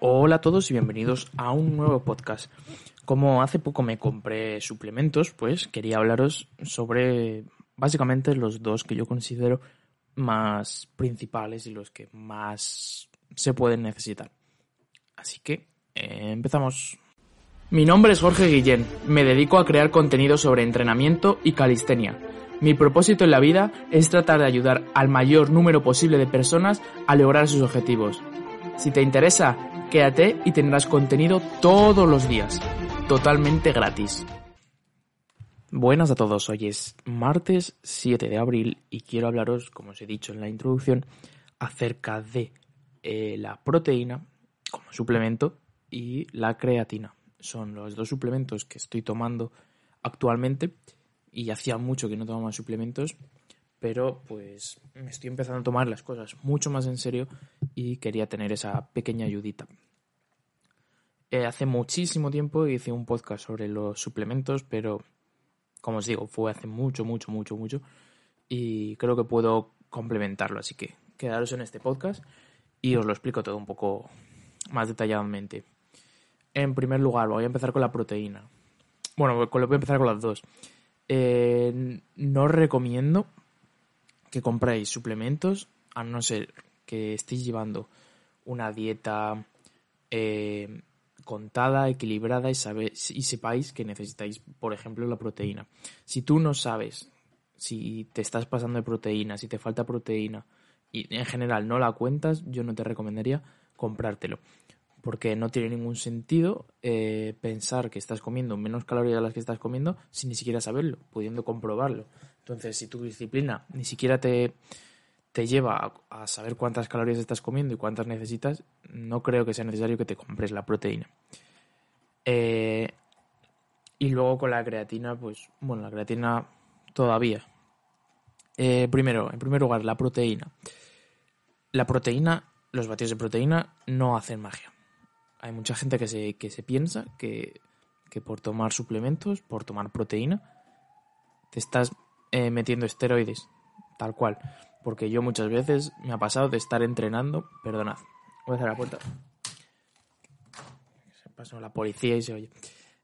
Hola a todos y bienvenidos a un nuevo podcast. Como hace poco me compré suplementos, pues quería hablaros sobre básicamente los dos que yo considero más principales y los que más se pueden necesitar. Así que eh, empezamos. Mi nombre es Jorge Guillén, me dedico a crear contenido sobre entrenamiento y calistenia. Mi propósito en la vida es tratar de ayudar al mayor número posible de personas a lograr sus objetivos. Si te interesa, quédate y tendrás contenido todos los días, totalmente gratis. Buenas a todos, hoy es martes 7 de abril y quiero hablaros, como os he dicho en la introducción, acerca de eh, la proteína como suplemento y la creatina. Son los dos suplementos que estoy tomando actualmente y hacía mucho que no tomaba suplementos, pero pues me estoy empezando a tomar las cosas mucho más en serio y quería tener esa pequeña ayudita. Eh, hace muchísimo tiempo hice un podcast sobre los suplementos, pero como os digo, fue hace mucho, mucho, mucho, mucho y creo que puedo complementarlo, así que quedaros en este podcast y os lo explico todo un poco más detalladamente. En primer lugar, voy a empezar con la proteína. Bueno, voy a empezar con las dos. Eh, no recomiendo que compréis suplementos a no ser que estéis llevando una dieta eh, contada, equilibrada y, y sepáis que necesitáis, por ejemplo, la proteína. Si tú no sabes si te estás pasando de proteína, si te falta proteína y en general no la cuentas, yo no te recomendaría comprártelo porque no tiene ningún sentido eh, pensar que estás comiendo menos calorías de las que estás comiendo sin ni siquiera saberlo, pudiendo comprobarlo. Entonces, si tu disciplina ni siquiera te, te lleva a, saber cuántas calorías estás comiendo y cuántas necesitas, no creo que sea necesario que te compres la proteína. Eh, y luego con la creatina, pues, bueno, la creatina todavía. Eh, primero, en primer lugar, la proteína. La proteína, los batidos de proteína no hacen magia hay mucha gente que se, que se piensa que, por tomar suplementos, por tomar proteína, te estás eh, metiendo esteroides, tal cual. Porque yo muchas veces me ha pasado de estar entrenando, perdonad, voy a cerrar la puerta. Se pasó la policía y se oye.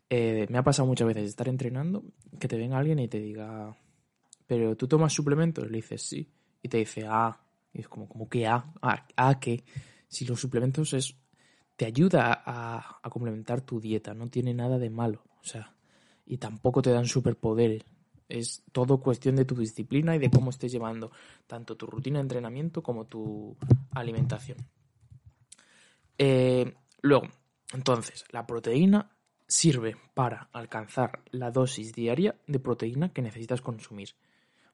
Eh, me ha pasado muchas veces de estar entrenando, que te venga alguien y te diga, pero tú tomas suplementos, le dices sí, y te dice, ah, y es como, como que ah, ah, ah, que si los suplementos es te ayuda a, complementar tu dieta, no tiene nada de malo, o sea, y tampoco te dan superpoderes. Es todo cuestión de tu disciplina y de cómo estés llevando tanto tu rutina de entrenamiento como tu alimentación. Eh, luego, entonces, la proteína sirve para alcanzar la dosis diaria de proteína que necesitas consumir.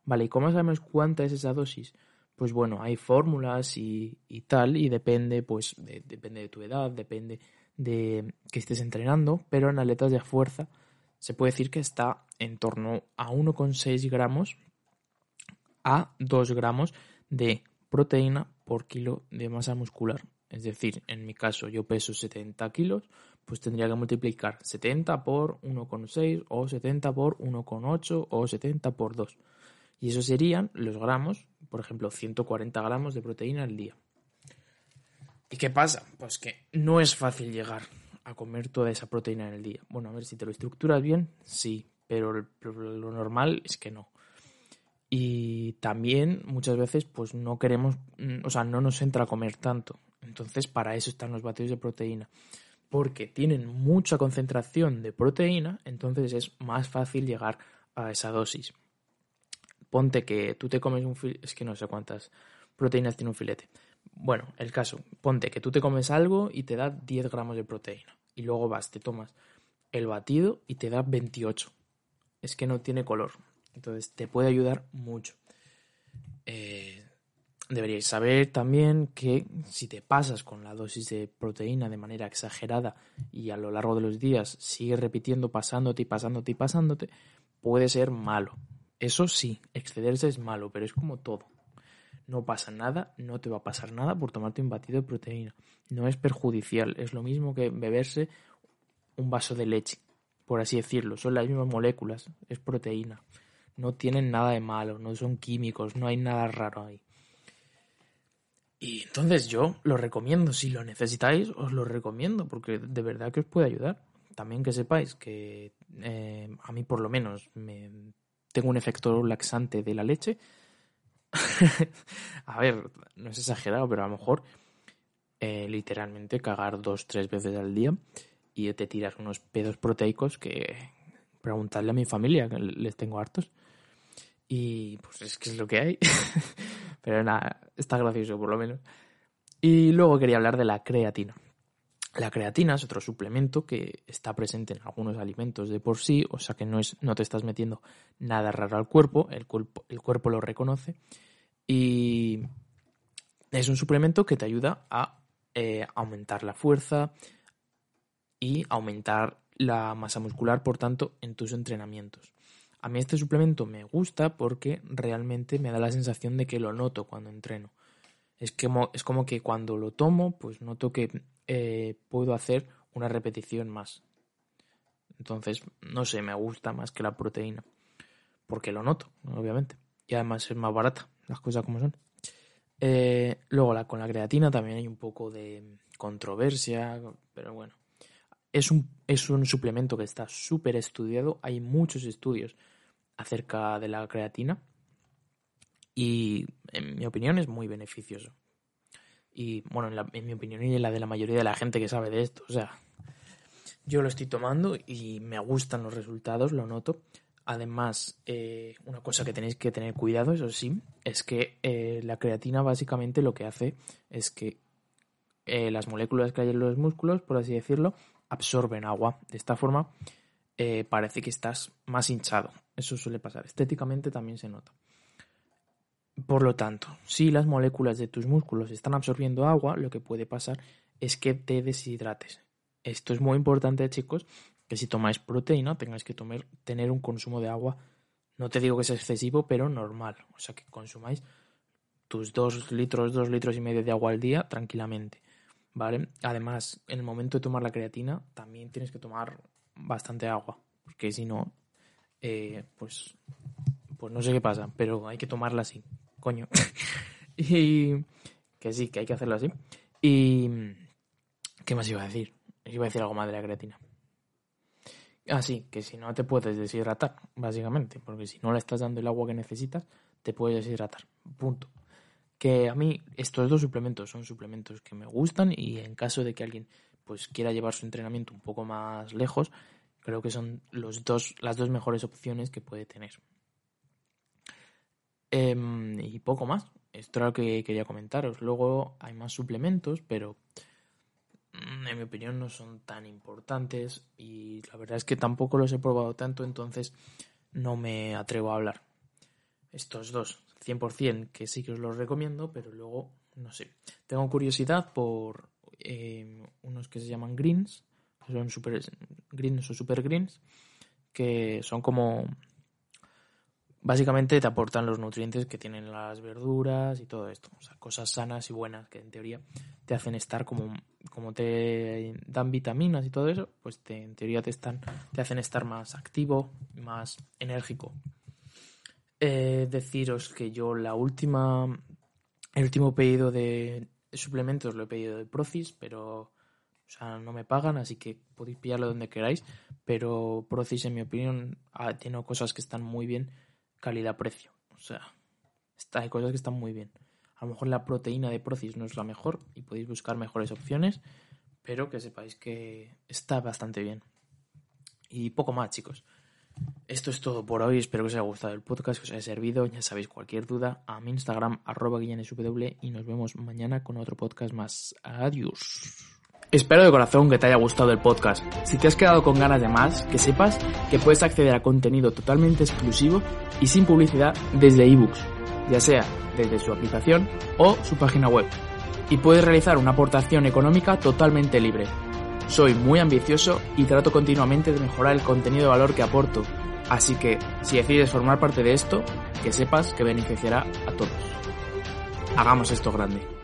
Vale, ¿y cómo sabemos cuánta es esa dosis? pues bueno, hay fórmulas y, tal, y depende, pues, de, depende de tu edad, depende de que estés entrenando, pero en atletas de fuerza se puede decir que está en torno a 1,6 gramos a 2 gramos de proteína por kilo de masa muscular. Es decir, en mi caso yo peso 70 kilos, pues tendría que multiplicar 70 por 1,6 o 70 por 1,8 o 70 por 2. Y eso serían los gramos, por ejemplo, 140 gramos de proteína al día. ¿Y qué pasa? Pues que no es fácil llegar a comer toda esa proteína en el día. Bueno, a ver, si te lo estructuras bien, sí, pero lo normal es que no. Y también muchas veces pues no queremos, mm, o sea, no nos entra a comer tanto. Entonces para eso están los batidos de proteína. Porque tienen mucha concentración de proteína, entonces es más fácil llegar a esa dosis ponte que tú te comes un filete, es que no sé cuántas proteínas tiene un filete. Bueno, el caso, ponte que tú te comes algo y te da 10 gramos de proteína. Y luego vas, te tomas el batido y te da 28. Es que no tiene color. Entonces te puede ayudar mucho. Eh, deberíais saber también que si te pasas con la dosis de proteína de manera exagerada y a lo largo de los días sigues repitiendo, pasándote y pasándote y pasándote, puede ser malo. Eso sí, excederse es malo, pero es como todo. No pasa nada, no te va a pasar nada por tomarte un batido de proteína. No es perjudicial, es lo mismo que beberse un vaso de leche, por así decirlo. Son las mismas moléculas, es proteína. No tienen nada de malo, no son químicos, no hay nada raro ahí. Y entonces yo lo recomiendo, si lo necesitáis, os lo recomiendo, porque de verdad que os puede ayudar. También que sepáis que eh, a mí por lo menos me, tengo un efecto laxante de la leche. a ver, no es exagerado, pero a lo mejor eh, literalmente cagar dos, tres veces al día y te tiras unos pedos proteicos que preguntarle a mi familia, que les tengo hartos. Y pues es que es lo que hay. Pero nada, está gracioso por lo menos. Y luego quería hablar de la creatina. La creatina es otro suplemento que está presente en algunos alimentos de por sí, o sea que no, es, no te estás metiendo nada raro al cuerpo, el cuerpo, el cuerpo lo reconoce. Y es un suplemento que te ayuda a eh, aumentar la fuerza y aumentar la masa muscular, por tanto, en tus entrenamientos. A mí este suplemento me gusta porque realmente me da la sensación de que lo noto cuando entreno. Es como, es como que cuando lo tomo, pues noto que eh, puedo hacer una repetición más. Entonces, no sé, me gusta más que la proteína. Porque lo noto, obviamente. Y además es más barata, las cosas como son. Eh, luego la, con la creatina también hay un poco de controversia, pero bueno. Es un, es un suplemento que está súper estudiado, hay muchos estudios acerca de la creatina y en mi opinión es muy beneficioso. Y bueno, en, mi opinión y en la de la mayoría de la gente que sabe de esto, o sea, yo lo estoy tomando y me gustan los resultados, lo noto. Además, eh, una cosa que tenéis que tener cuidado, eso sí, es que eh, la creatina básicamente lo que hace es que eh, las moléculas que hay en los músculos, por así decirlo, absorben agua. De esta forma eh, parece que estás más hinchado. Eso suele pasar. Estéticamente también se nota. Por lo tanto, si las moléculas de tus músculos están absorbiendo agua, lo que puede pasar es que te deshidrates. Esto es muy importante, chicos, que si tomáis proteína tengáis que tener un consumo de agua, no te digo que sea excesivo, pero normal. O sea, que consumáis tus dos litros, dos litros y medio de agua al día tranquilamente. ¿vale? Además, en el momento de tomar la creatina, también tienes que tomar bastante agua, porque si no, eh, pues, pues no sé qué pasa, pero hay que tomarla así, coño. y que sí, que hay que hacerlo así. Y, ¿qué más iba a decir? Iba a decir algo más de la creatina. Ah, sí, que si no te puedes deshidratar, básicamente, porque si no le estás dando el agua que necesitas, te puedes deshidratar. Punto que a mí estos dos suplementos son suplementos que me gustan y en caso de que alguien pues quiera llevar su entrenamiento un poco más lejos, creo que son los dos, las dos mejores opciones que puede tener. Em, poco más. Esto era lo que quería comentaros. Luego hay más suplementos, pero mm, en mi opinión no son tan importantes y la verdad es que tampoco los he probado tanto, entonces no me atrevo a hablar. Estos dos 100% que sí que os los recomiendo, pero luego, no sé. Tengo curiosidad por eh, unos que se llaman greens, que son super greens o super greens, que son como básicamente te aportan los nutrientes que tienen las verduras y todo esto. O sea, cosas sanas y buenas que en teoría te hacen estar como, como te dan vitaminas y todo eso, pues te, en teoría te, están, te hacen estar más activo, más enérgico. Eh, deciros que yo la última, el último pedido de suplementos lo he pedido de Procis, pero o sea, no me pagan, así que podéis pillarlo donde queráis. Pero Procis, en mi opinión, tiene cosas que están muy bien, calidad-precio. O sea, está, hay cosas que están muy bien. A lo mejor la proteína de Procis no es la mejor y podéis buscar mejores opciones, pero que sepáis que está bastante bien. Y poco más, chicos. Esto es todo por hoy. Espero que os haya gustado el podcast, que os haya servido. Ya sabéis, cualquier duda a mi Instagram, arroba y nos vemos mañana con otro podcast más. Adiós. Espero de corazón que te haya gustado el podcast. Si te has quedado con ganas de más, que sepas que puedes acceder a contenido totalmente exclusivo y sin publicidad desde ebooks, ya sea desde su aplicación o su página web. Y puedes realizar una aportación económica totalmente libre. Soy muy ambicioso y trato continuamente de mejorar el contenido de valor que aporto, así que si decides formar parte de esto, que sepas que beneficiará a todos. Hagamos esto grande.